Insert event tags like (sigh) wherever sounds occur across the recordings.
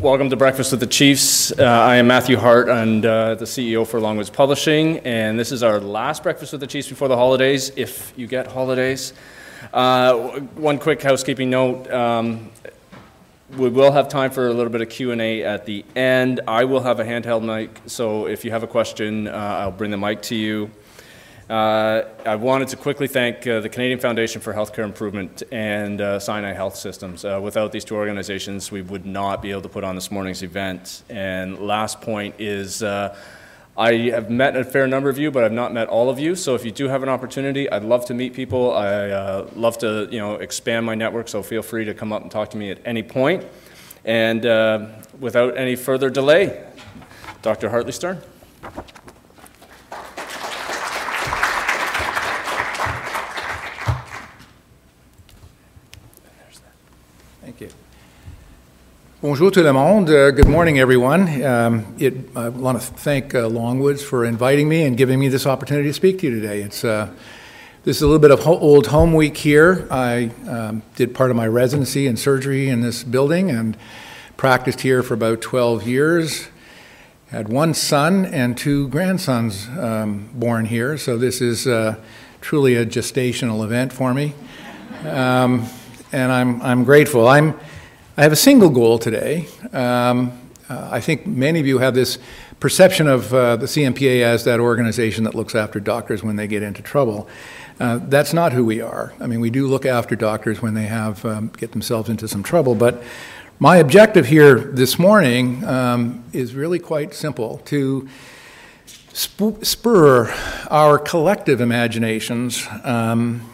Welcome to Breakfast with the Chiefs. Uh, I am Matthew Hart and uh, the CEO for Longwoods Publishing, and this is our last Breakfast with the Chiefs before the holidays, if you get holidays. Uh, one quick housekeeping note. Um, we will have time for a little bit of Q&A at the end. I will have a handheld mic, so if you have a question, uh, I'll bring the mic to you. Uh, I wanted to quickly thank uh, the Canadian Foundation for Healthcare Improvement and uh, Sinai Health Systems. Uh, without these two organizations, we would not be able to put on this morning's event. And last point is uh, I have met a fair number of you, but I've not met all of you. So if you do have an opportunity, I'd love to meet people. I uh, love to you know expand my network, so feel free to come up and talk to me at any point. And without any further delay, Dr. Hartley Stern. Bonjour tout le monde. Uh, good morning, everyone. Um, it, I want to thank uh, Longwoods for inviting me and giving me this opportunity to speak to you today. It's uh, this is a little bit of ho- old home week here. I um, did part of my residency in surgery in this building and practiced here for about 12 years. Had one son and two grandsons um, born here, so this is uh, truly a gestational event for me, um, and I'm I'm grateful. I'm I have a single goal today. Um, uh, I think many of you have this perception of uh, the CMPA as that organization that looks after doctors when they get into trouble. Uh, that's not who we are. I mean, we do look after doctors when they have um, get themselves into some trouble, but my objective here this morning um, is really quite simple to sp- spur our collective imaginations um,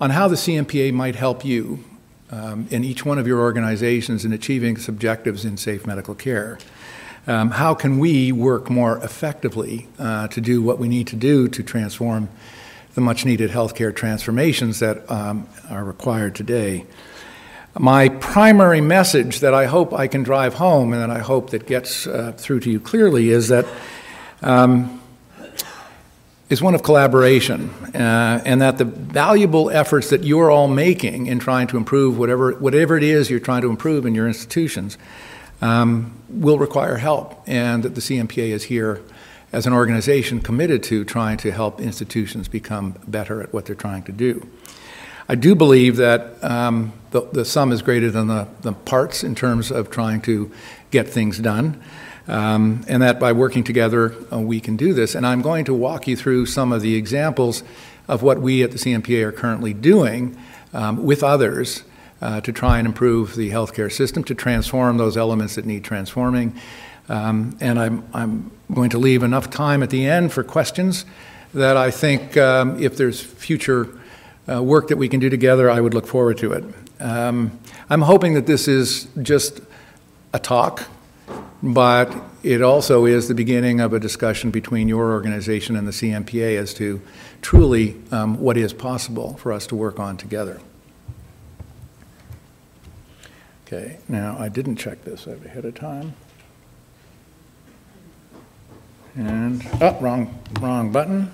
on how the CMPA might help you um, in each one of your organizations in achieving its objectives in safe medical care. Um, how can we work more effectively uh, to do what we need to do to transform the much needed healthcare transformations that um, are required today? My primary message that I hope I can drive home and that I hope that gets uh, through to you clearly is that um, is one of collaboration, uh, and that the valuable efforts that you're all making in trying to improve whatever, whatever it is you're trying to improve in your institutions um, will require help, and that the CMPA is here as an organization committed to trying to help institutions become better at what they're trying to do. I do believe that um, the, the sum is greater than the, the parts in terms of trying to get things done. Um, and that by working together, uh, we can do this. And I'm going to walk you through some of the examples of what we at the CMPA are currently doing um, with others uh, to try and improve the healthcare system, to transform those elements that need transforming. Um, and I'm, I'm going to leave enough time at the end for questions that I think um, if there's future uh, work that we can do together, I would look forward to it. Um, I'm hoping that this is just a talk but it also is the beginning of a discussion between your organization and the CMPA as to truly um, what is possible for us to work on together. Okay, now I didn't check this ahead of time. And, oh, wrong, wrong button.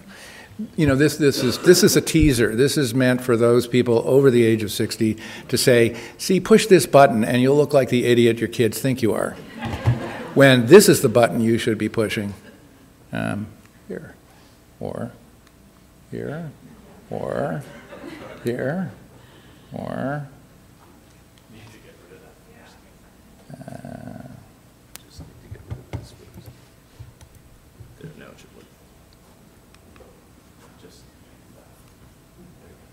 You know, this, this, is, this is a teaser. This is meant for those people over the age of 60 to say, see, push this button and you'll look like the idiot your kids think you are when this is the button you should be pushing. Um, here, or here, or here, or. Uh.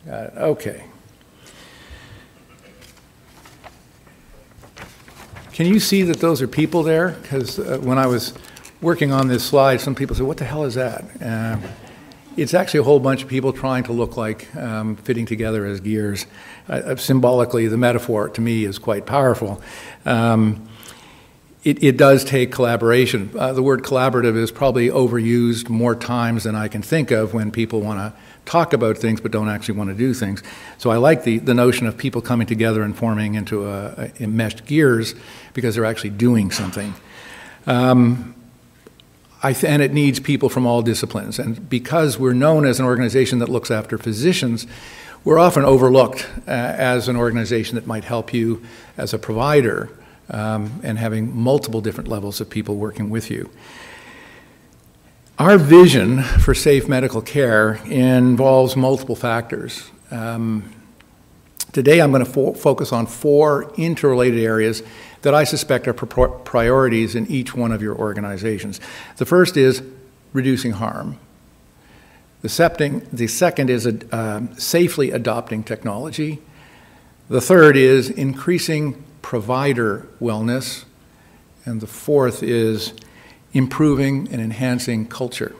Got it. Okay. Can you see that those are people there? Because uh, when I was working on this slide, some people said, What the hell is that? Uh, it's actually a whole bunch of people trying to look like um, fitting together as gears. Uh, uh symbolically, the metaphor to me is quite powerful. Um, it, it, does take collaboration. Uh, the word collaborative is probably overused more times than I can think of when people want to talk about things but don't actually want to do things. So I like the, the notion of people coming together and forming into a, a meshed gears because they're actually doing something. Um, th- and it needs people from all disciplines. And because we're known as an organization that looks after physicians, we're often overlooked uh, as an organization that might help you as a provider um, and having multiple different levels of people working with you. Our vision for safe medical care involves multiple factors. Um, today, I'm going to fo- focus on four interrelated areas that I suspect are priorities in each one of your organizations. The first is reducing harm. The, septing, the second is uh, safely adopting technology. The third is increasing provider wellness. And the fourth is improving and enhancing culture.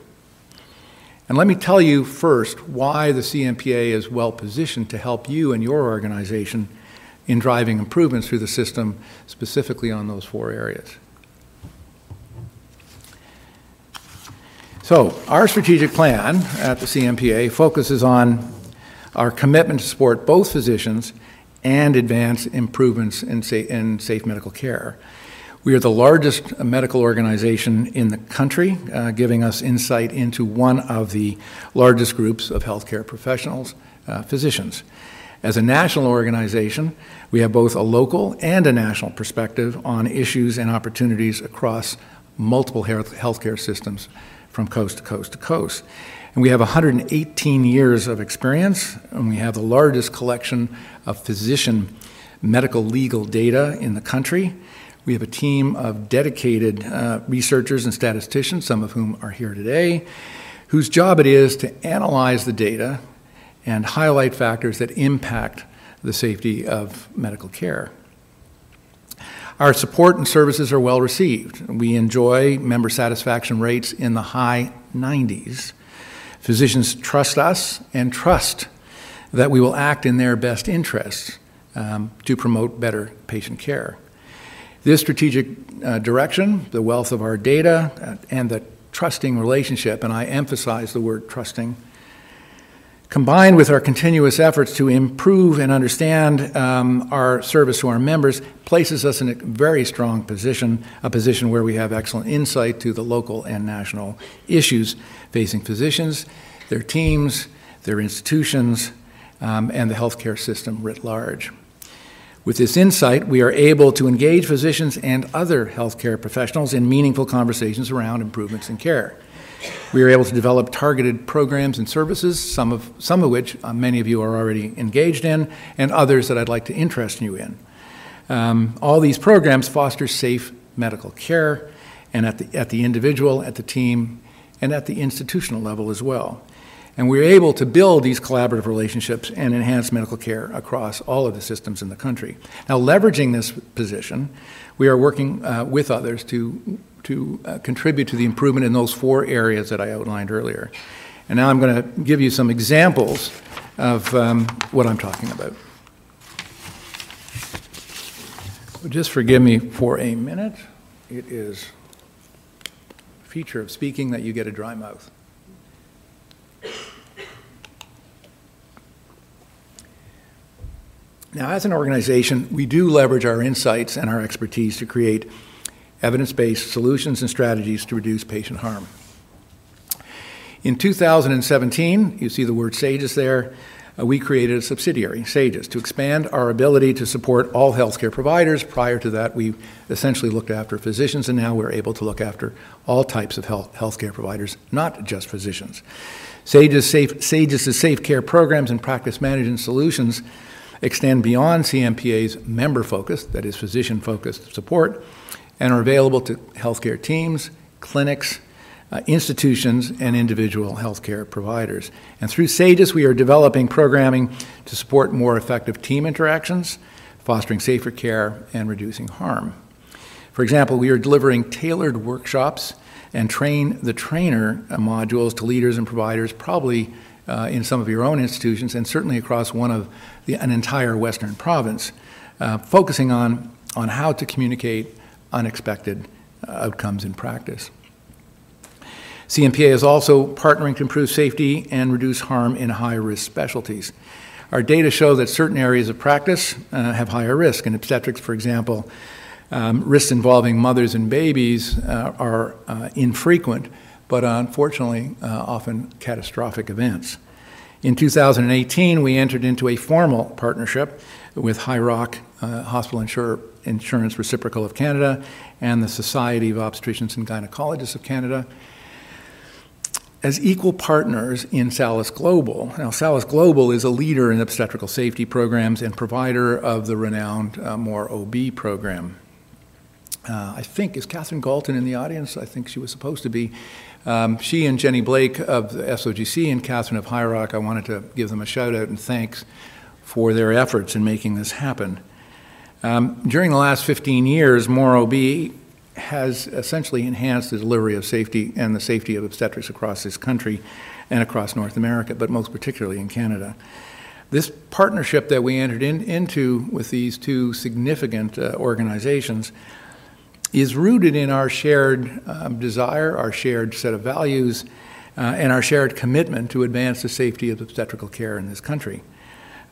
And let me tell you first why the CMPA is well positioned to help you and your organization in driving improvements through the system, specifically on those four areas. So, our strategic plan at the CMPA focuses on our commitment to support both physicians and advance improvements in, in safe medical care. We are the largest medical organization in the country, uh, giving us insight into one of the largest groups of healthcare professionals, uh, physicians. As a national organization, we have both a local and a national perspective on issues and opportunities across multiple health, healthcare systems from coast to coast to coast. And we have 118 years of experience, and we have the largest collection of physician medical legal data in the country. We have a team of dedicated uh, researchers and statisticians, some of whom are here today, whose job it is to analyze the data and highlight factors that impact the safety of medical care. Our support and services are well received. We enjoy member satisfaction rates in the high 90s. Physicians trust us and trust that we will act in their best interests um, to promote better patient care. This strategic uh, direction, the wealth of our data, uh, and the trusting relationship, and I emphasize the word trusting, combined with our continuous efforts to improve and understand um, our service to our members, places us in a very strong position, a position where we have excellent insight to the local and national issues facing physicians, their teams, their institutions, um, and the healthcare system writ large. With this insight, we are able to engage physicians and other healthcare professionals in meaningful conversations around improvements in care. We are able to develop targeted programs and services, some of, some of which uh, many of you are already engaged in, and others that I'd like to interest you in. Um, all these programs foster safe medical care, and at the, at the individual, at the team, and at the institutional level as well. And we're able to build these collaborative relationships and enhance medical care across all of the systems in the country. Now, leveraging this position, we are working uh, with others to to uh, contribute to the improvement in those four areas that I outlined earlier. And now I'm going to give you some examples of um, what I'm talking about. just forgive me for a minute. It is a feature of speaking that you get a dry mouth. Now, as an organization, we do leverage our insights and our expertise to create evidence based solutions and strategies to reduce patient harm. In 2017, you see the word Saegis there, uh, we created a subsidiary, Saegis, to expand our ability to support all healthcare providers. Prior to that, we essentially looked after physicians, and now we're able to look after all types of health, healthcare providers, not just physicians. Saegis, safe, safe care programs and practice management solutions extend beyond CMPA's member focused, that is, physician focused support, and are available to healthcare teams, clinics, uh, institutions, and individual healthcare providers. And through Saegis, we are developing programming to support more effective team interactions, fostering safer care, and reducing harm. For example, we are delivering tailored workshops and train the trainer uh, modules to leaders and providers, probably uh, in some of your own institutions, and certainly across one of the, an entire Western province, uh, focusing on, on how to communicate unexpected uh, outcomes in practice. CMPA is also partnering to improve safety and reduce harm in high risk specialties. Our data show that certain areas of practice uh, have higher risk. In obstetrics, for example, um, risks involving mothers and babies uh, are uh, infrequent, but unfortunately, uh, often catastrophic events. In 2018, we entered into a formal partnership with HIROC uh, Hospital Insurer Insurance Reciprocal of Canada and the Society of Obstetricians and Gynecologists of Canada as equal partners in Salus Global. Now, Salus Global is a leader in obstetrical safety programs and provider of the renowned uh, More OB program. Uh, I think, is Catherine Gaulton in the audience? I think she was supposed to be. Um, she and Jenny Blake of the SOGC and Catherine of HIROC, I wanted to give them a shout out and thanks for their efforts in making this happen. Um, during the last 15 years, More OB has essentially enhanced the delivery of safety and the safety of obstetrics across this country and across North America, but most particularly in Canada. This partnership that we entered in, into with these two significant uh, organizations is rooted in our shared um, desire, our shared set of values, uh, and our shared commitment to advance the safety of obstetrical care in this country.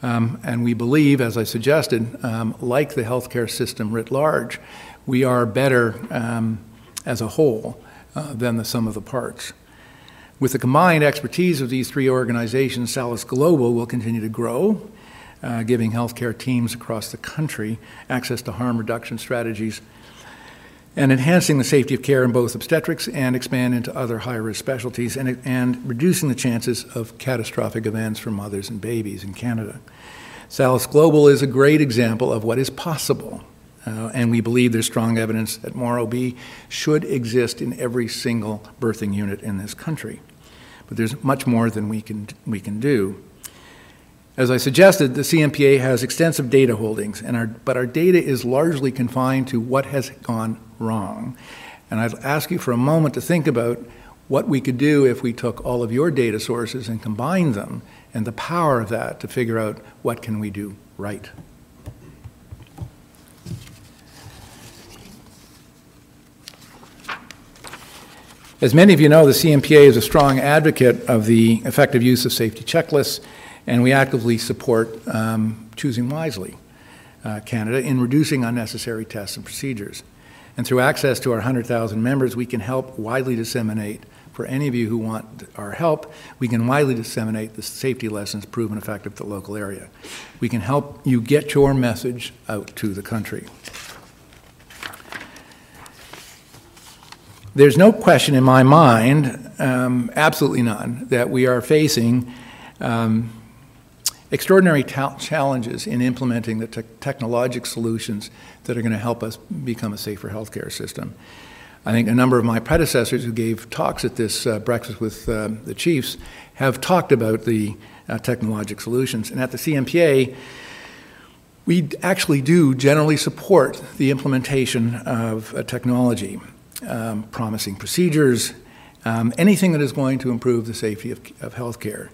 Um, and we believe, as I suggested, um, like the healthcare system writ large, we are better um, as a whole uh, than the sum of the parts. With the combined expertise of these three organizations, Salus Global will continue to grow, uh, giving healthcare teams across the country access to harm reduction strategies and enhancing the safety of care in both obstetrics and expand into other high risk specialties and, and reducing the chances of catastrophic events for mothers and babies in Canada. Salus Global is a great example of what is possible uh, and we believe there's strong evidence that More OB should exist in every single birthing unit in this country. But there's much more than we can, we can do. As I suggested, the CMPA has extensive data holdings, and our, but our data is largely confined to what has gone wrong. And I'd ask you for a moment to think about what we could do if we took all of your data sources and combined them, and the power of that to figure out what can we do right. As many of you know, the CMPA is a strong advocate of the effective use of safety checklists, and we actively support um, choosing wisely uh, Canada in reducing unnecessary tests and procedures. And through access to our 100,000 members, we can help widely disseminate. For any of you who want our help, we can widely disseminate the safety lessons proven effective at the local area. We can help you get your message out to the country. There's no question in my mind, um, absolutely none, that we are facing um, extraordinary challenges in implementing the te- technologic solutions that are going to help us become a safer healthcare system. I think a number of my predecessors who gave talks at this uh, breakfast with uh, the chiefs have talked about the uh, technologic solutions. And at the CMPA, we actually do generally support the implementation of technology um, promising procedures, um, anything that is going to improve the safety of, of healthcare.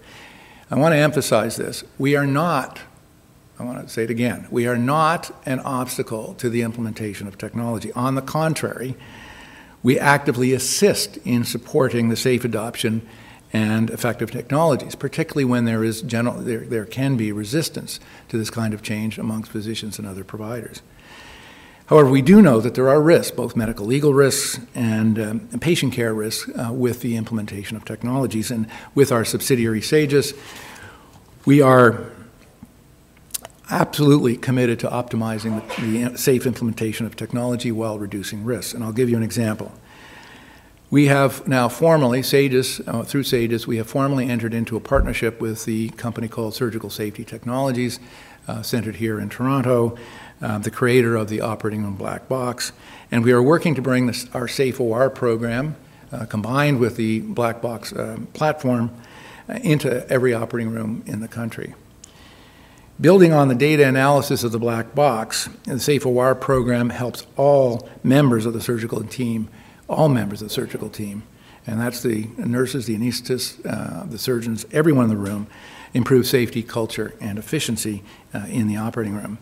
I want to emphasize this. We are not, I want to say it again, we are not an obstacle to the implementation of technology. On the contrary, we actively assist in supporting the safe adoption and effective technologies, particularly when there is general, there, there can be resistance to this kind of change amongst physicians and other providers. However, we do know that there are risks, both medical legal risks and, um, and patient care risks, uh, with the implementation of technologies. And with our subsidiary Saegis, we are absolutely committed to optimizing the, the safe implementation of technology while reducing risks. And I'll give you an example. We have now formally, Saegis, uh, through Saegis, we have formally entered into a partnership with the company called Surgical Safety Technologies, uh, centered here in Toronto, uh, the creator of the operating room black box. And we are working to bring this, our Safe OR program, uh, combined with the black box uh, platform, uh, into every operating room in the country. Building on the data analysis of the black box, the Safe OR program helps all members of the surgical team, all members of the surgical team, and that's the nurses, the anesthetists, uh, the surgeons, everyone in the room, improve safety, culture, and efficiency uh, in the operating room.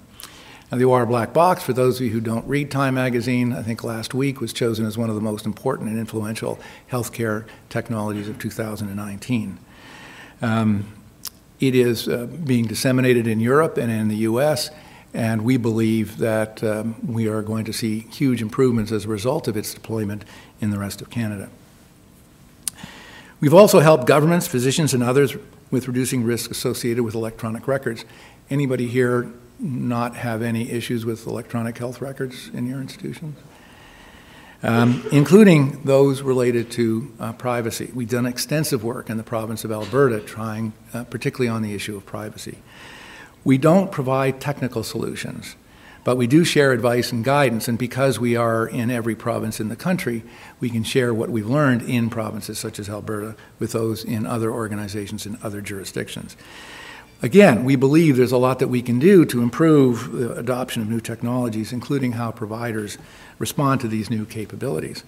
Now, the OR Black Box, for those of you who don't read Time magazine, I think last week was chosen as one of the most important and influential healthcare technologies of 2019. Um, it is uh, being disseminated in Europe and in the US, and we believe that um, we are going to see huge improvements as a result of its deployment in the rest of Canada. We've also helped governments, physicians, and others with reducing risk associated with electronic records. Anybody here not have any issues with electronic health records in your institutions, um, including those related to uh, privacy. We've done extensive work in the province of Alberta trying, uh, particularly on the issue of privacy. We don't provide technical solutions, but we do share advice and guidance, and because we are in every province in the country, we can share what we've learned in provinces such as Alberta with those in other organizations in other jurisdictions. Again, we believe there's a lot that we can do to improve the adoption of new technologies, including how providers respond to these new capabilities.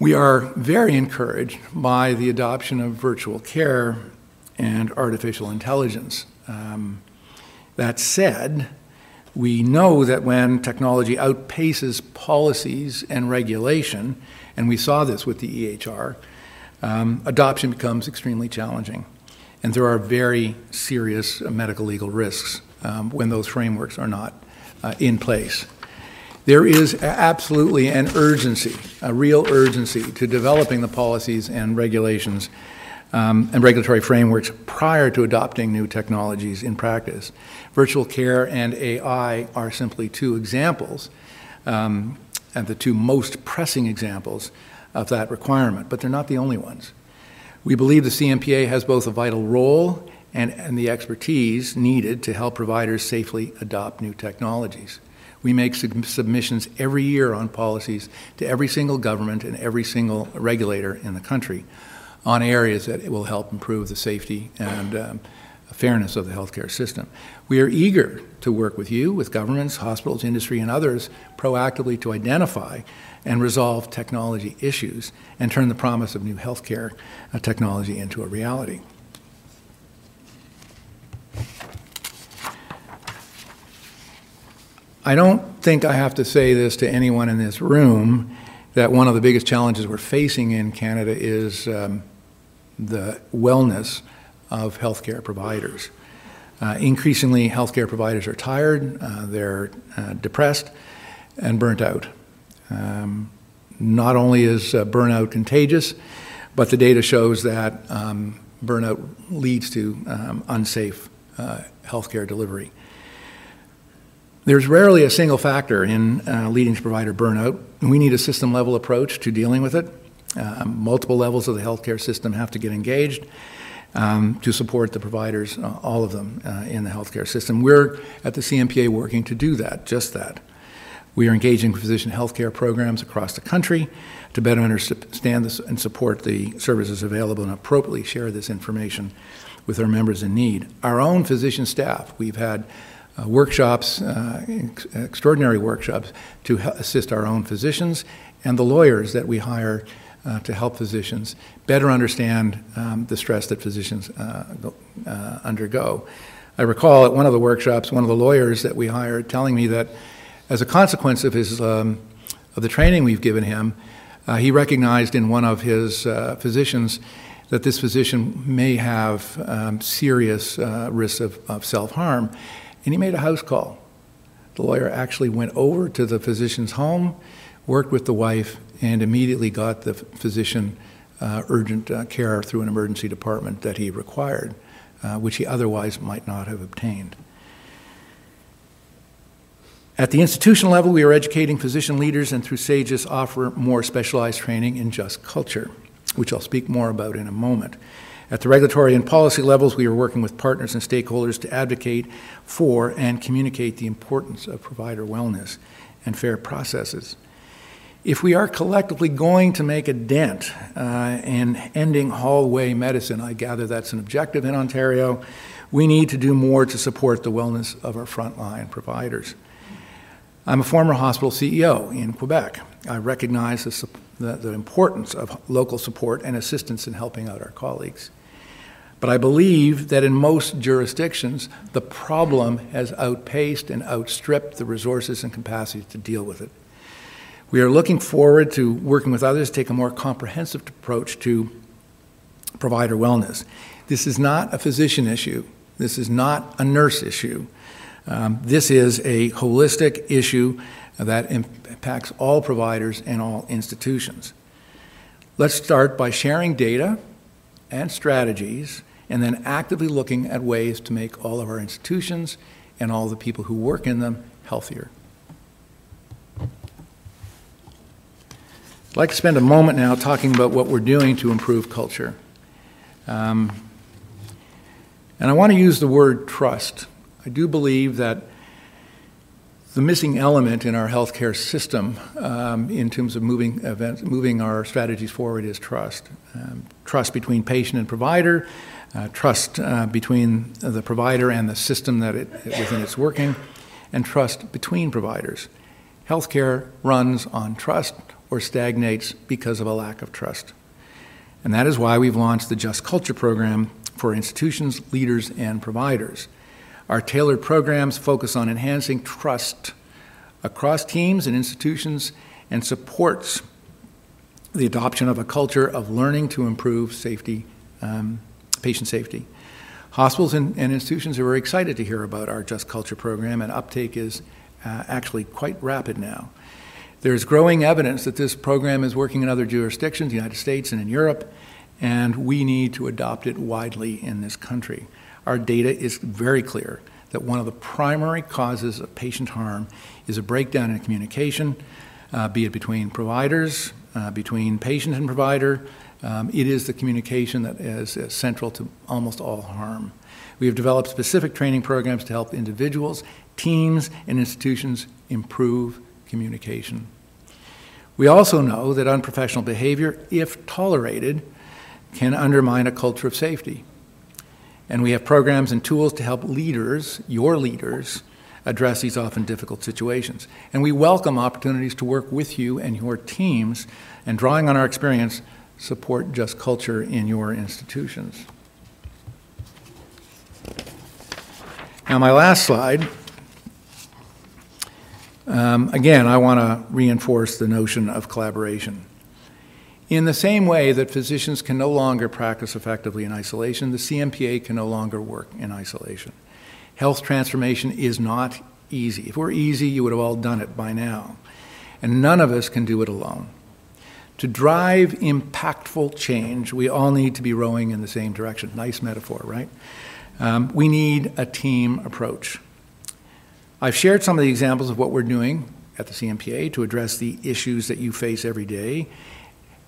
We are very encouraged by the adoption of virtual care and artificial intelligence. Um, that said, we know that when technology outpaces policies and regulation, and we saw this with the EHR, um, adoption becomes extremely challenging. And there are very serious medical legal risks um, when those frameworks are not uh, in place. There is absolutely an urgency, a real urgency, to developing the policies and regulations um, and regulatory frameworks prior to adopting new technologies in practice. Virtual care and AI are simply two examples, um, and the two most pressing examples of that requirement, but they're not the only ones. We believe the CMPA has both a vital role and, and the expertise needed to help providers safely adopt new technologies. We make sub- submissions every year on policies to every single government and every single regulator in the country on areas that will help improve the safety and um, fairness of the healthcare system. We are eager to work with you, with governments, hospitals, industry, and others proactively to identify and resolve technology issues and turn the promise of new healthcare uh, technology into a reality. I don't think I have to say this to anyone in this room that one of the biggest challenges we're facing in Canada is um, the wellness of healthcare providers. Uh, increasingly, healthcare providers are tired, uh, they're uh, depressed, and burnt out. Um, not only is uh, burnout contagious, but the data shows that um, burnout leads to um, unsafe uh, healthcare delivery. There's rarely a single factor in uh, leading to provider burnout. We need a system level approach to dealing with it. Um, multiple levels of the healthcare system have to get engaged um, to support the providers, uh, all of them uh, in the healthcare system. We're at the CMPA working to do that, just that. We are engaging physician healthcare programs across the country to better understand this and support the services available and appropriately share this information with our members in need. Our own physician staff, we've had uh, workshops, uh, ex- extraordinary workshops, to assist our own physicians and the lawyers that we hire uh, to help physicians better understand um, the stress that physicians uh, uh, undergo. I recall at one of the workshops, one of the lawyers that we hired telling me that as a consequence of his um, of the training we've given him, uh, he recognized in one of his uh, physicians that this physician may have um, serious uh, risks of, of self harm, and he made a house call. The lawyer actually went over to the physician's home, worked with the wife, and immediately got the physician uh, urgent uh, care through an emergency department that he required, uh, which he otherwise might not have obtained. At the institutional level, we are educating physician leaders and through Saegis offer more specialized training in just culture, which I'll speak more about in a moment. At the regulatory and policy levels, we are working with partners and stakeholders to advocate for and communicate the importance of provider wellness and fair processes. If we are collectively going to make a dent uh, in ending hallway medicine, I gather that's an objective in Ontario, we need to do more to support the wellness of our frontline providers. I'm a former hospital CEO in Quebec. I recognize the, the, the, importance of local support and assistance in helping out our colleagues. But I believe that in most jurisdictions, the problem has outpaced and outstripped the resources and capacity to deal with it. We are looking forward to working with others to take a more comprehensive approach to provider wellness. This is not a physician issue. This is not a nurse issue. Um, this is a holistic issue that impacts all providers and all institutions. Let's start by sharing data and strategies and then actively looking at ways to make all of our institutions and all the people who work in them healthier. I'd like to spend a moment now talking about what we're doing to improve culture. Um, and I want to use the word trust. I do believe that the missing element in our healthcare system um, in terms of moving, events, moving our strategies forward is trust. Um, trust between patient and provider, uh, trust uh, between the provider and the system that it, within its working, and trust between providers. Healthcare runs on trust or stagnates because of a lack of trust. And that is why we've launched the Just Culture program for institutions, leaders, and providers. Our tailored programs focus on enhancing trust across teams and institutions and supports the adoption of a culture of learning to improve safety, um, patient safety. Hospitals and, and, institutions are very excited to hear about our Just Culture program, and uptake is uh, actually quite rapid now. There's growing evidence that this program is working in other jurisdictions, the United States and in Europe, and we need to adopt it widely in this country. Our data is very clear that one of the primary causes of patient harm is a breakdown in communication, uh, be it between providers, uh, between patient and provider. Um, it is the communication that is, is central to almost all harm. We have developed specific training programs to help individuals, teams, and institutions improve communication. We also know that unprofessional behavior, if tolerated, can undermine a culture of safety. And we have programs and tools to help leaders, your leaders, address these often difficult situations. And we welcome opportunities to work with you and your teams and drawing on our experience, support just culture in your institutions. Now, my last slide um, again, I want to reinforce the notion of collaboration. In the same way that physicians can no longer practice effectively in isolation, the CMPA can no longer work in isolation. Health transformation is not easy. If it were easy, you would have all done it by now. And none of us can do it alone. To drive impactful change, we all need to be rowing in the same direction. Nice metaphor, right? Um, we need a team approach. I've shared some of the examples of what we're doing at the CMPA to address the issues that you face every day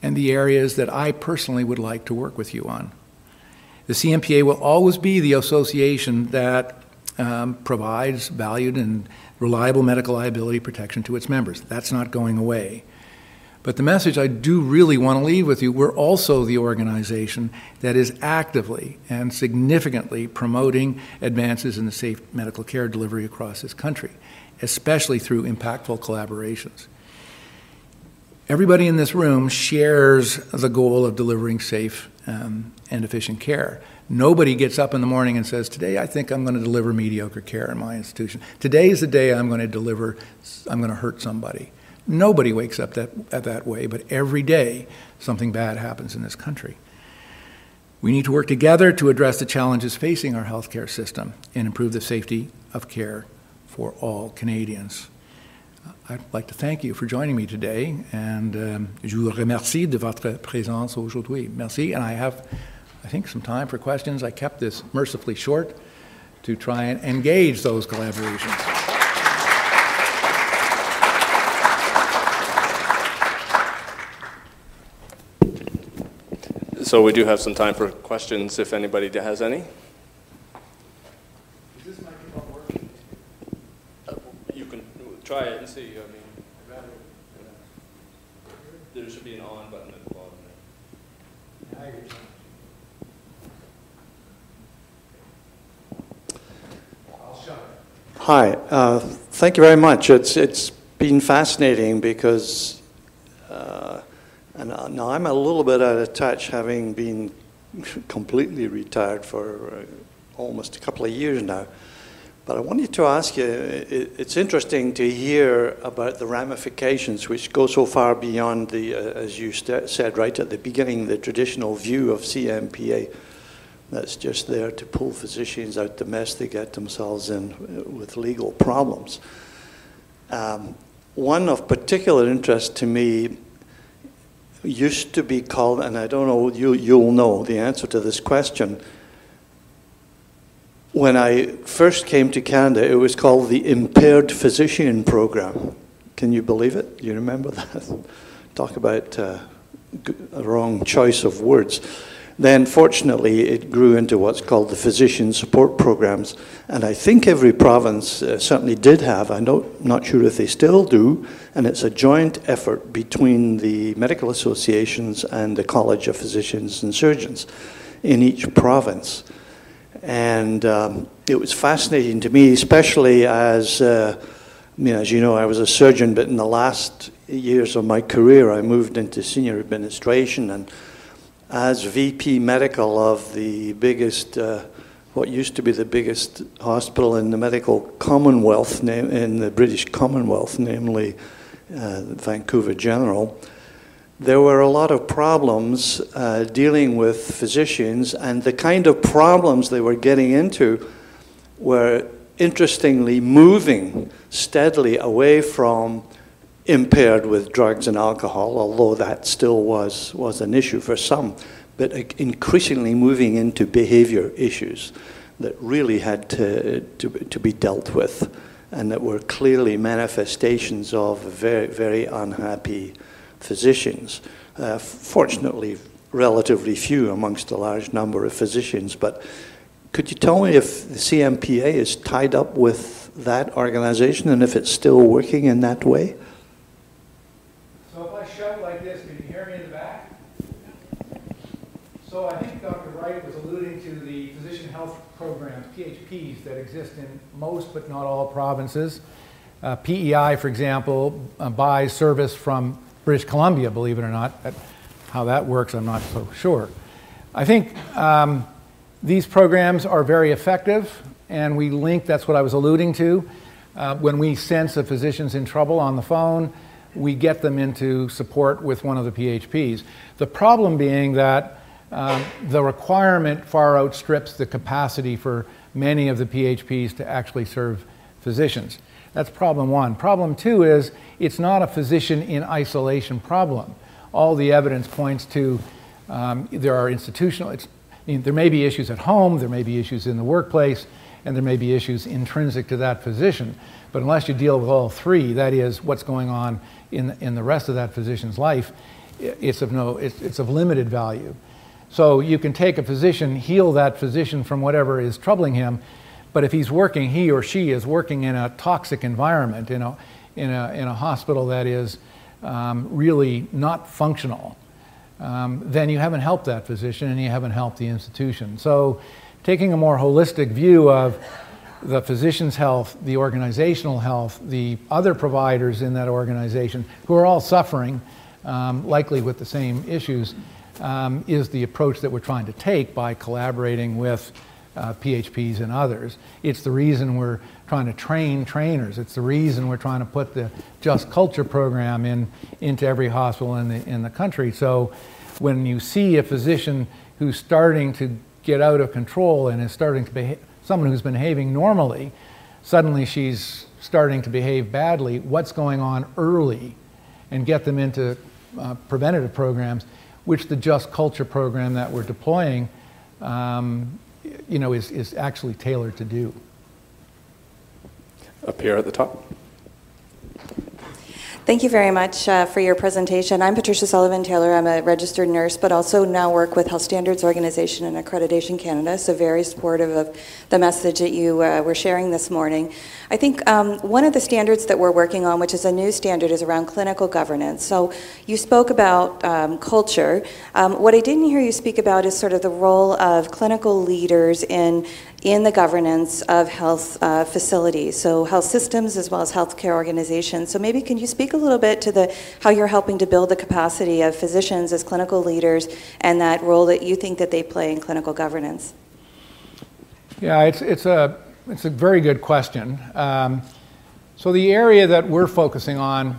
and the areas that I personally would like to work with you on. The CMPA will always be the association that um, provides valued and reliable medical liability protection to its members. That's not going away. But the message I do really want to leave with you we're also the organization that is actively and significantly promoting advances in the safe medical care delivery across this country, especially through impactful collaborations. Everybody in this room shares the goal of delivering safe um, and efficient care. Nobody gets up in the morning and says, Today I think I'm going to deliver mediocre care in my institution. Today is the day I'm going to deliver, I'm going to hurt somebody. Nobody wakes up that, that way, but every day something bad happens in this country. We need to work together to address the challenges facing our healthcare system and improve the safety of care for all Canadians. I'd like to thank you for joining me today, and um, je vous remercie de votre présence aujourd'hui. Merci, and I have, I think, some time for questions. I kept this mercifully short to try and engage those collaborations. So we do have some time for questions if anybody has any. Is this microphone working? Uh, you can try it and see. I mean, there should be an on button at the bottom there. Hi, uh, thank you very much. It's it's been fascinating because and uh, now I'm a little bit out of touch, having been (laughs) completely retired for uh, almost a couple of years now. But I wanted to ask you it's interesting to hear about the ramifications which go so far beyond the, uh, as you said right at the beginning, the traditional view of CMPA that's just there to pull physicians out the mess they get themselves in uh, with legal problems. Um, one of particular interest to me used to be called, and I don't know, you, you'll know the answer to this question, when I first came to Canada, it was called the Impaired Physician Program. Can you believe it? You remember (laughs) that? Talk about uh, a wrong choice of words. Then, fortunately, it grew into what's called the physician support programs. And I think every province uh, certainly did have, I'm not, not sure if they still do, and it's a joint effort between the medical associations and the College of Physicians and Surgeons in each province. And um, it was fascinating to me, especially as, uh, as you know, I was a surgeon, but in the last years of my career, I moved into senior administration and as VP medical of the biggest, uh, what used to be the biggest hospital in the medical commonwealth, in the British Commonwealth, namely uh, Vancouver General, there were a lot of problems uh, dealing with physicians, and the kind of problems they were getting into were interestingly moving steadily away from impaired with drugs and alcohol, although that still was, was an issue for some, but increasingly moving into behavior issues that really had to, to, to be dealt with and that were clearly manifestations of very, very unhappy physicians. Uh, fortunately, relatively few amongst a large number of physicians, but could you tell me if the CMPA is tied up with that organization and if it's still working in that way? So I think Dr. Wright was alluding to the physician health programs, PHPs, that exist in most but not all provinces. Uh, PEI, for example, uh, buys service from British Columbia, believe it or not. How that works, I'm not so sure. I think um, these programs are very effective, and we link, that's what I was alluding to. Uh, when we sense a physician's in trouble on the phone, we get them into support with one of the PHPs. The problem being that um, the requirement far outstrips the capacity for many of the PHPs to actually serve physicians. That's problem one. Problem two is it's not a physician in isolation problem. All the evidence points to um, there are institutional, I mean, there may be issues at home, there may be issues in the workplace, and there may be issues intrinsic to that physician. But unless you deal with all three, that is what's going on in, in the rest of that physician's life, it's of, no, it's, it's of limited value. So you can take a physician, heal that physician from whatever is troubling him, but if he's working, he or she is working in a toxic environment, in a, in a, in a hospital that is um, really not functional, um, then you haven't helped that physician and you haven't helped the institution. So taking a more holistic view of the physician's health, the organizational health, the other providers in that organization who are all suffering, um, likely with the same issues, um, is the approach that we're trying to take by collaborating with uh, PHPs and others. It's the reason we're trying to train trainers. It's the reason we're trying to put the Just Culture program in, into every hospital in the, in the country. So when you see a physician who's starting to get out of control and is starting to behave, someone who's been behaving normally, suddenly she's starting to behave badly, what's going on early and get them into uh, preventative programs which the Just Culture program that we're deploying, um, you know, is, is actually tailored to do. Up here at the top. Thank you very much uh, for your presentation. I'm Patricia Sullivan Taylor. I'm a registered nurse, but also now work with Health Standards Organization and Accreditation Canada, so very supportive of the message that you uh, were sharing this morning. I think um, one of the standards that we're working on, which is a new standard, is around clinical governance. So you spoke about um, culture. Um, what I didn't hear you speak about is sort of the role of clinical leaders in in the governance of health uh, facilities, so health systems as well as healthcare organizations. So maybe can you speak a little bit to the how you're helping to build the capacity of physicians as clinical leaders and that role that you think that they play in clinical governance? Yeah, it's, it's, a, it's a very good question. Um, so the area that we're focusing on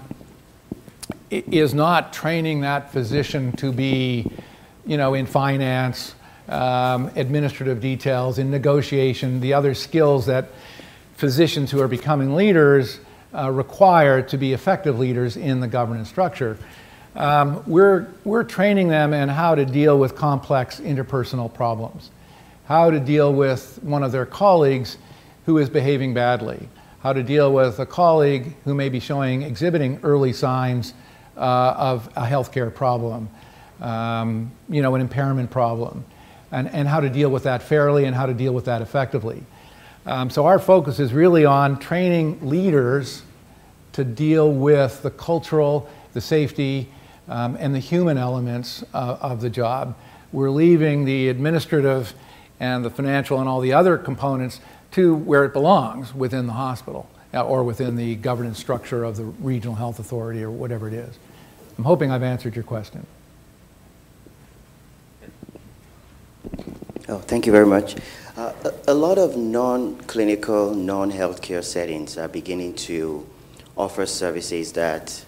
is not training that physician to be, you know, in finance um, administrative details, in negotiation, the other skills that physicians who are becoming leaders uh, require to be effective leaders in the governance structure. Um, we're, we're training them in how to deal with complex interpersonal problems. how to deal with one of their colleagues who is behaving badly, how to deal with a colleague who may be showing, exhibiting early signs uh, of a healthcare problem, um, you know, an impairment problem, and, and how to deal with that fairly and how to deal with that effectively. Um, so our focus is really on training leaders to deal with the cultural, the safety, um, and the human elements uh, of the job. We're leaving the administrative and the financial and all the other components to where it belongs within the hospital uh, or within the governance structure of the regional health authority or whatever it is. I'm hoping I've answered your question. Oh, thank you very much. Uh, a, a, lot of non-clinical, non-healthcare settings are beginning to offer services that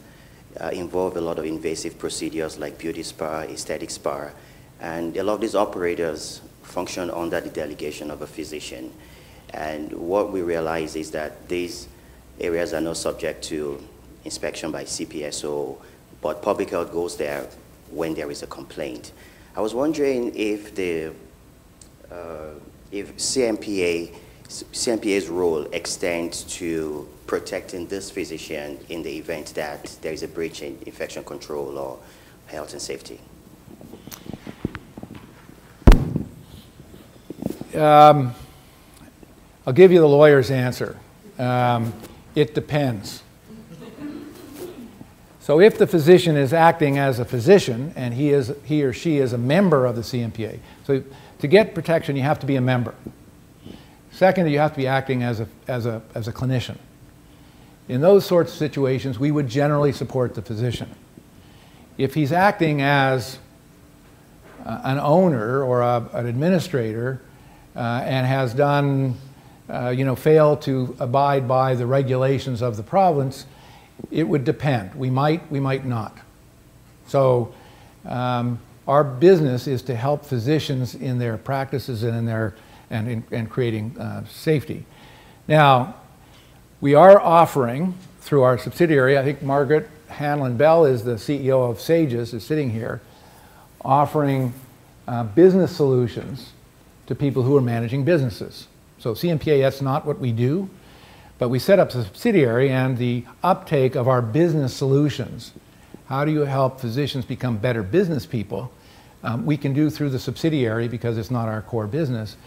uh, involve a lot of invasive procedures like beauty spa, aesthetic spa, and a lot of these operators function under the delegation of a physician. And what we realize is that these areas are not subject to inspection by CPSO, but public health goes there when there is a complaint. I was wondering if the if CMPA CMPA's role extends to protecting this physician in the event that there is a breach in infection control or health and safety. Um, I'll give you the lawyer's answer. Um, it depends. So if the physician is acting as a physician and he, is, he or she is a member of the CMPA, so to get protection, you have to be a member. Second, you have to be acting as a, as a, as a clinician. In those sorts of situations, we would generally support the physician. If he's acting as uh, an owner or a, an administrator uh, and has done, uh, you know, failed to abide by the regulations of the province, it would depend. We might, we might not. So um, our business is to help physicians in their practices and in their and, in, and creating uh, safety. Now, we are offering through our subsidiary, I think Margaret Hanlon Bell is the CEO of Saegis, is sitting here, offering uh, business solutions to people who are managing businesses. So CMPA, that's not what we do, but we set up a subsidiary and the uptake of our business solutions. How do you help physicians become better business people? Um, we can do through the subsidiary because it's not our core business.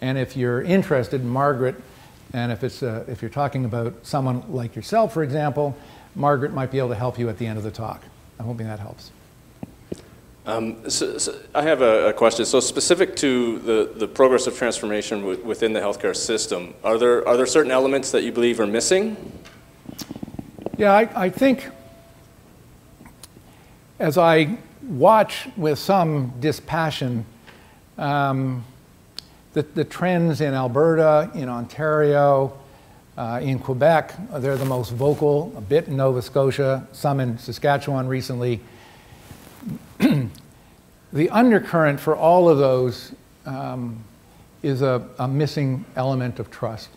And if you're interested, Margaret, and if, it's, uh, if you're talking about someone like yourself, for example, Margaret might be able to help you at the end of the talk. I'm hoping that helps. Um, so, so I have a, a, question. So specific to the, the progress of transformation within the healthcare system, are there, are there certain elements that you believe are missing? Yeah, I, I think as I watch with some dispassion um, the, the trends in Alberta, in Ontario, uh, in Quebec, they're the most vocal, a bit in Nova Scotia, some in Saskatchewan recently. (clears throat) the undercurrent for all of those um, is a, a, missing element of trust.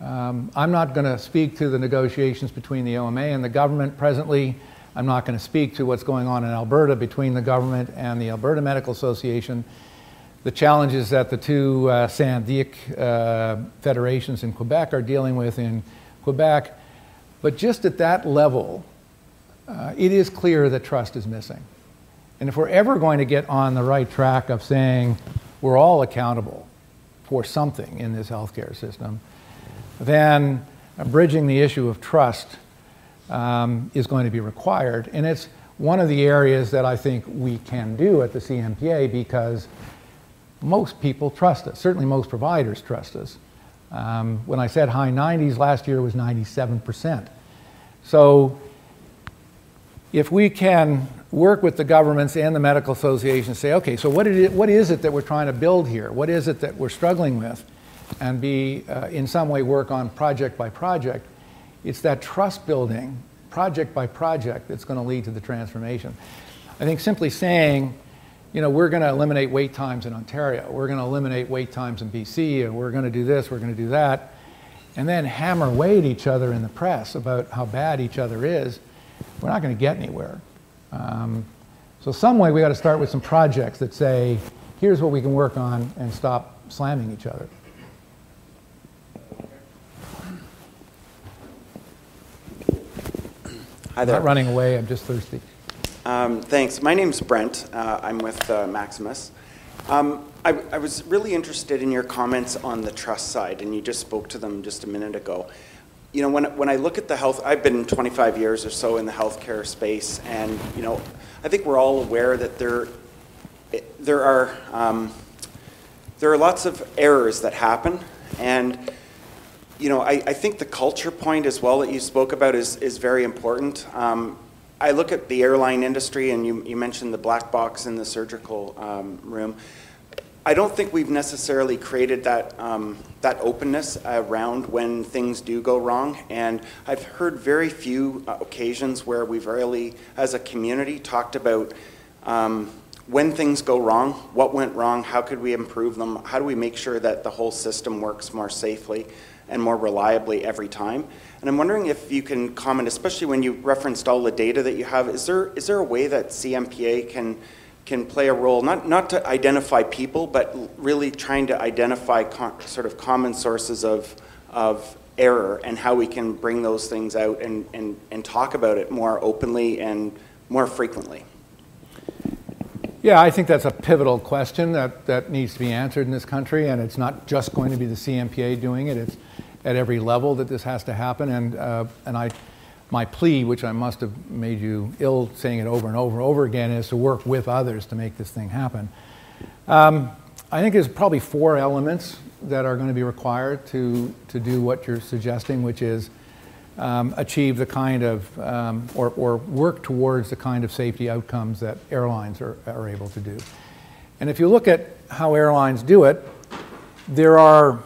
Um, I'm not going to speak to the negotiations between the OMA and the government presently. I'm not going to speak to what's going on in Alberta between the government and the Alberta Medical Association the challenges that the two uh, syndic uh, federations in Quebec are dealing with in Quebec. But just at that level, uh, it is clear that trust is missing. And if we're ever going to get on the right track of saying we're all accountable for something in this healthcare system, then bridging the issue of trust um, is going to be required. And it's one of the areas that I think we can do at the CMPA because most people trust us. Certainly, most providers trust us. Um, when I said high 90s, last year was 97%. So, if we can work with the governments and the medical associations, say, okay, so what, it, what is it that we're trying to build here? What is it that we're struggling with? And be, uh, in some way, work on project by project. It's that trust building, project by project, that's going to lead to the transformation. I think simply saying, you know, we're going to eliminate wait times in Ontario, we're going to eliminate wait times in BC, and we're going to do this, we're going to do that, and then hammer away at each other in the press about how bad each other is, we're not going to get anywhere. Um, so some way we got to start with some projects that say, here's what we can work on and stop slamming each other. Hi I'm there. not running away, I'm just thirsty. Um, thanks. My name's Brent. Uh, I'm with uh, Maximus. Um, I, I was really interested in your comments on the trust side, and you just spoke to them just a minute ago. You know, when, when I look at the health, I've been 25 years or so in the healthcare space, and you know, I think we're all aware that there, there are um, there are lots of errors that happen, and you know, I, I think the culture point as well that you spoke about is, is very important. Um, I look at the airline industry, and you, you mentioned the black box in the surgical um, room. I don't think we've necessarily created that, um, that openness around when things do go wrong. And I've heard very few uh, occasions where we've really, as a community, talked about um, when things go wrong, what went wrong, how could we improve them, how do we make sure that the whole system works more safely and more reliably every time. And I'm wondering if you can comment, especially when you referenced all the data that you have, is there, is there a way that CMPA can, can play a role, not, not to identify people, but really trying to identify sort of common sources of, of error and how we can bring those things out and, and, and talk about it more openly and more frequently? Yeah, I think that's a pivotal question that, that needs to be answered in this country, and it's not just going to be the CMPA doing it. It's at every level that this has to happen, and uh, and I, my plea, which I must have made you ill saying it over and over and over again, is to work with others to make this thing happen. Um, I think there's probably four elements that are going to be required to to do what you're suggesting, which is um, achieve the kind of, um, or, or work towards the kind of safety outcomes that airlines are, are able to do. And if you look at how airlines do it, there are,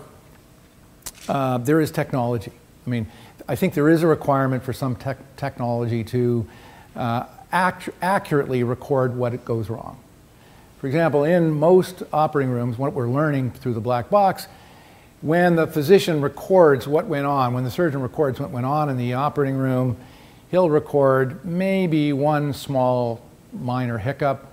uh, there is technology. I mean, I think there is a requirement for some tech technology to uh, accurately record what it goes wrong. For example, in most operating rooms, what we're learning through the black box when the physician records what went on, when the surgeon records what went on in the operating room, he'll record maybe one small minor hiccup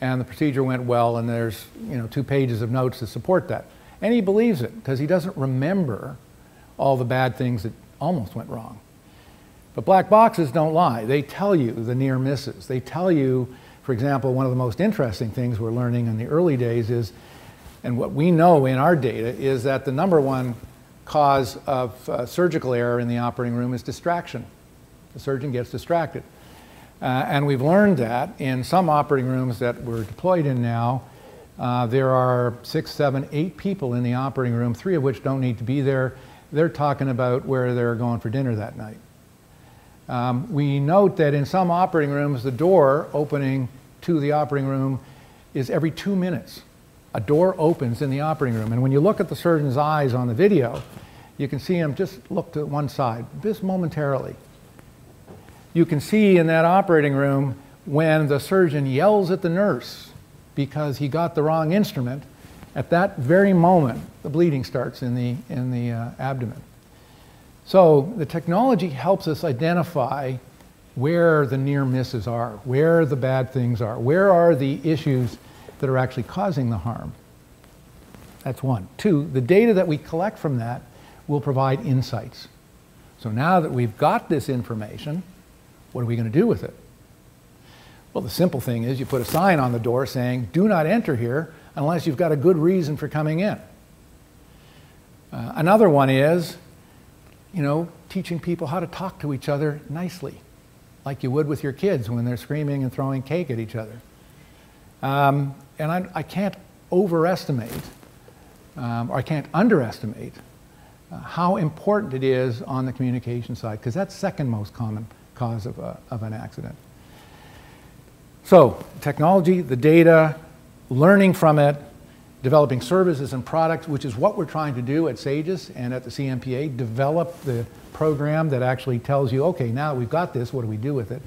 and the procedure went well and there's you know two pages of notes to support that. And he believes it because he doesn't remember all the bad things that almost went wrong. But black boxes don't lie. They tell you the near misses. They tell you, for example, one of the most interesting things we're learning in the early days is and what we know in our data is that the number one cause of uh, surgical error in the operating room is distraction. The surgeon gets distracted. Uh, and we've learned that in some operating rooms that we're deployed in now, uh, there are six, seven, eight people in the operating room, three of which don't need to be there. They're talking about where they're going for dinner that night. Um, we note that in some operating rooms, the door opening to the operating room is every two minutes a door opens in the operating room. And when you look at the surgeon's eyes on the video, you can see him just look to one side, just momentarily. You can see in that operating room when the surgeon yells at the nurse because he got the wrong instrument, at that very moment, the bleeding starts in the, in the uh, abdomen. So the technology helps us identify where the near misses are, where the bad things are, where are the issues that are actually causing the harm. That's one. Two, the data that we collect from that will provide insights. So now that we've got this information, what are we going to do with it? Well, the simple thing is you put a sign on the door saying, do not enter here unless you've got a good reason for coming in. Uh, another one is, you know, teaching people how to talk to each other nicely, like you would with your kids when they're screaming and throwing cake at each other. Um, and I, I, can't overestimate, um, or I can't underestimate uh, how important it is on the communication side, because that's second most common cause of, a, of an accident. So, technology, the data, learning from it, developing services and products, which is what we're trying to do at Saegis and at the CMPA, develop the program that actually tells you, okay, now we've got this, what do we do with it?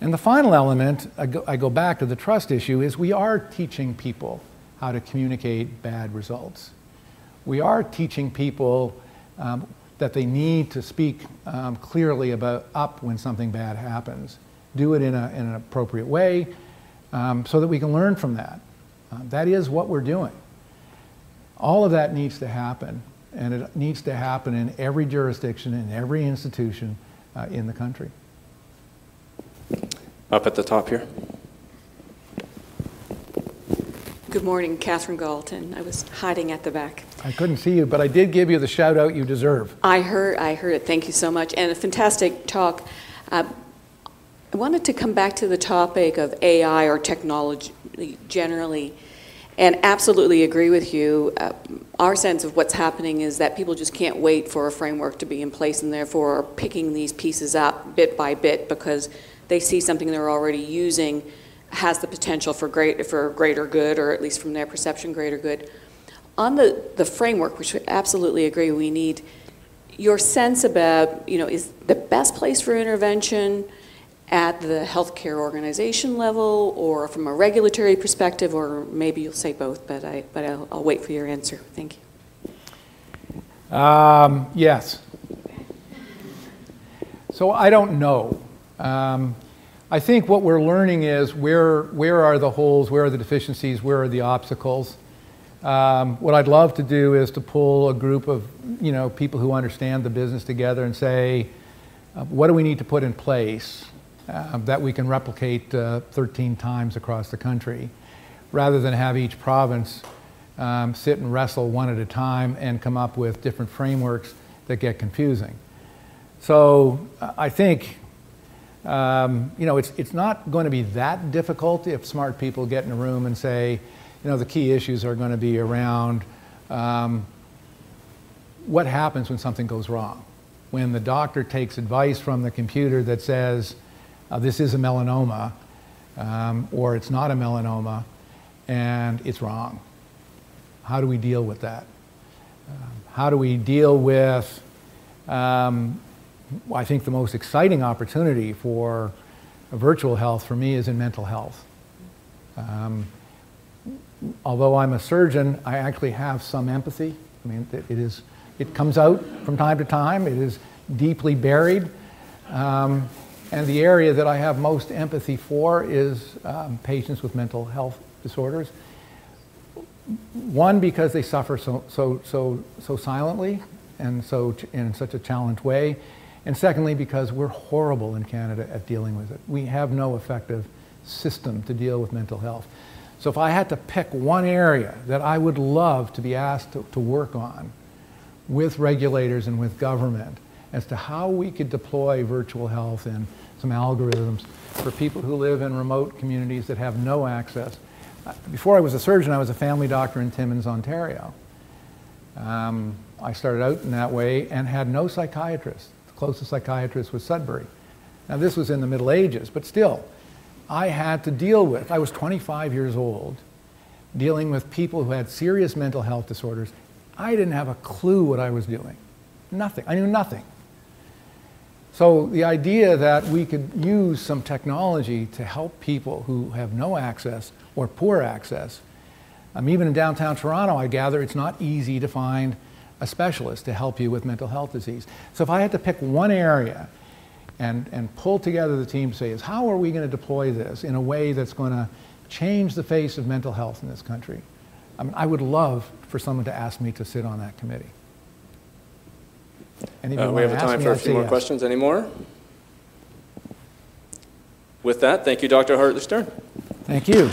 And the final element, I go, I go, back to the trust issue, is we are teaching people how to communicate bad results. We are teaching people um, that they need to speak um, clearly about up when something bad happens. Do it in, a, in an appropriate way um, so that we can learn from that. Uh, that is what we're doing. All of that needs to happen, and it needs to happen in every jurisdiction, in every institution uh, in the country. Up at the top here. Good morning, Catherine Gaulton. I was hiding at the back. I couldn't see you, but I did give you the shout out you deserve. I heard, I heard it. Thank you so much, and a fantastic talk. Uh, I wanted to come back to the topic of AI or technology generally, and absolutely agree with you. Uh, our sense of what's happening is that people just can't wait for a framework to be in place, and therefore are picking these pieces up bit by bit because they see something they're already using has the potential for great for greater good, or at least from their perception, greater good. On the, the framework, which we absolutely agree we need, your sense about, you know, is the best place for intervention at the healthcare organization level, or from a regulatory perspective, or maybe you'll say both, but I but I'll, I'll wait for your answer. Thank you. Um, yes. So I don't know. Um, I think what we're learning is where, where are the holes, where are the deficiencies, where are the obstacles. Um, what I'd love to do is to pull a group of you know, people who understand the business together and say, uh, what do we need to put in place uh, that we can replicate uh, 13 times across the country, rather than have each province um, sit and wrestle one at a time and come up with different frameworks that get confusing. So I think um, you know, it's, it's not going to be that difficult if smart people get in a room and say, you know, the key issues are going to be around um, what happens when something goes wrong. When the doctor takes advice from the computer that says, uh, this is a melanoma, um, or it's not a melanoma, and it's wrong. How do we deal with that? Um, how do we deal with um, I think the most exciting opportunity for virtual health for me is in mental health. Um, although I'm a surgeon, I actually have some empathy. I mean, it, it is, it comes out from time to time. It is deeply buried. Um, and the area that I have most empathy for is um, patients with mental health disorders. One, because they suffer so, so, so, so silently and so in such a challenged way. And secondly, because we're horrible in Canada at dealing with it. We have no effective system to deal with mental health. So if I had to pick one area that I would love to be asked to, to work on with regulators and with government as to how we could deploy virtual health and some algorithms for people who live in remote communities that have no access. Before I was a surgeon, I was a family doctor in Timmins, Ontario. Um, I started out in that way and had no psychiatrist The closest psychiatrist was Sudbury. Now, this was in the Middle Ages, but still, I had to deal with, I was 25 years old, dealing with people who had serious mental health disorders. I didn't have a clue what I was doing. Nothing. I knew nothing. So the idea that we could use some technology to help people who have no access or poor access, um, even in downtown Toronto, I gather it's not easy to find a specialist to help you with mental health disease. So if I had to pick one area and, and pull together the team to say is how are we going to deploy this in a way that's going to change the face of mental health in this country, I, mean, I would love for someone to ask me to sit on that committee. Uh, we have time me, for a few more yes. questions. Any more? With that, thank you, Dr. Hartley Stern. Thank you.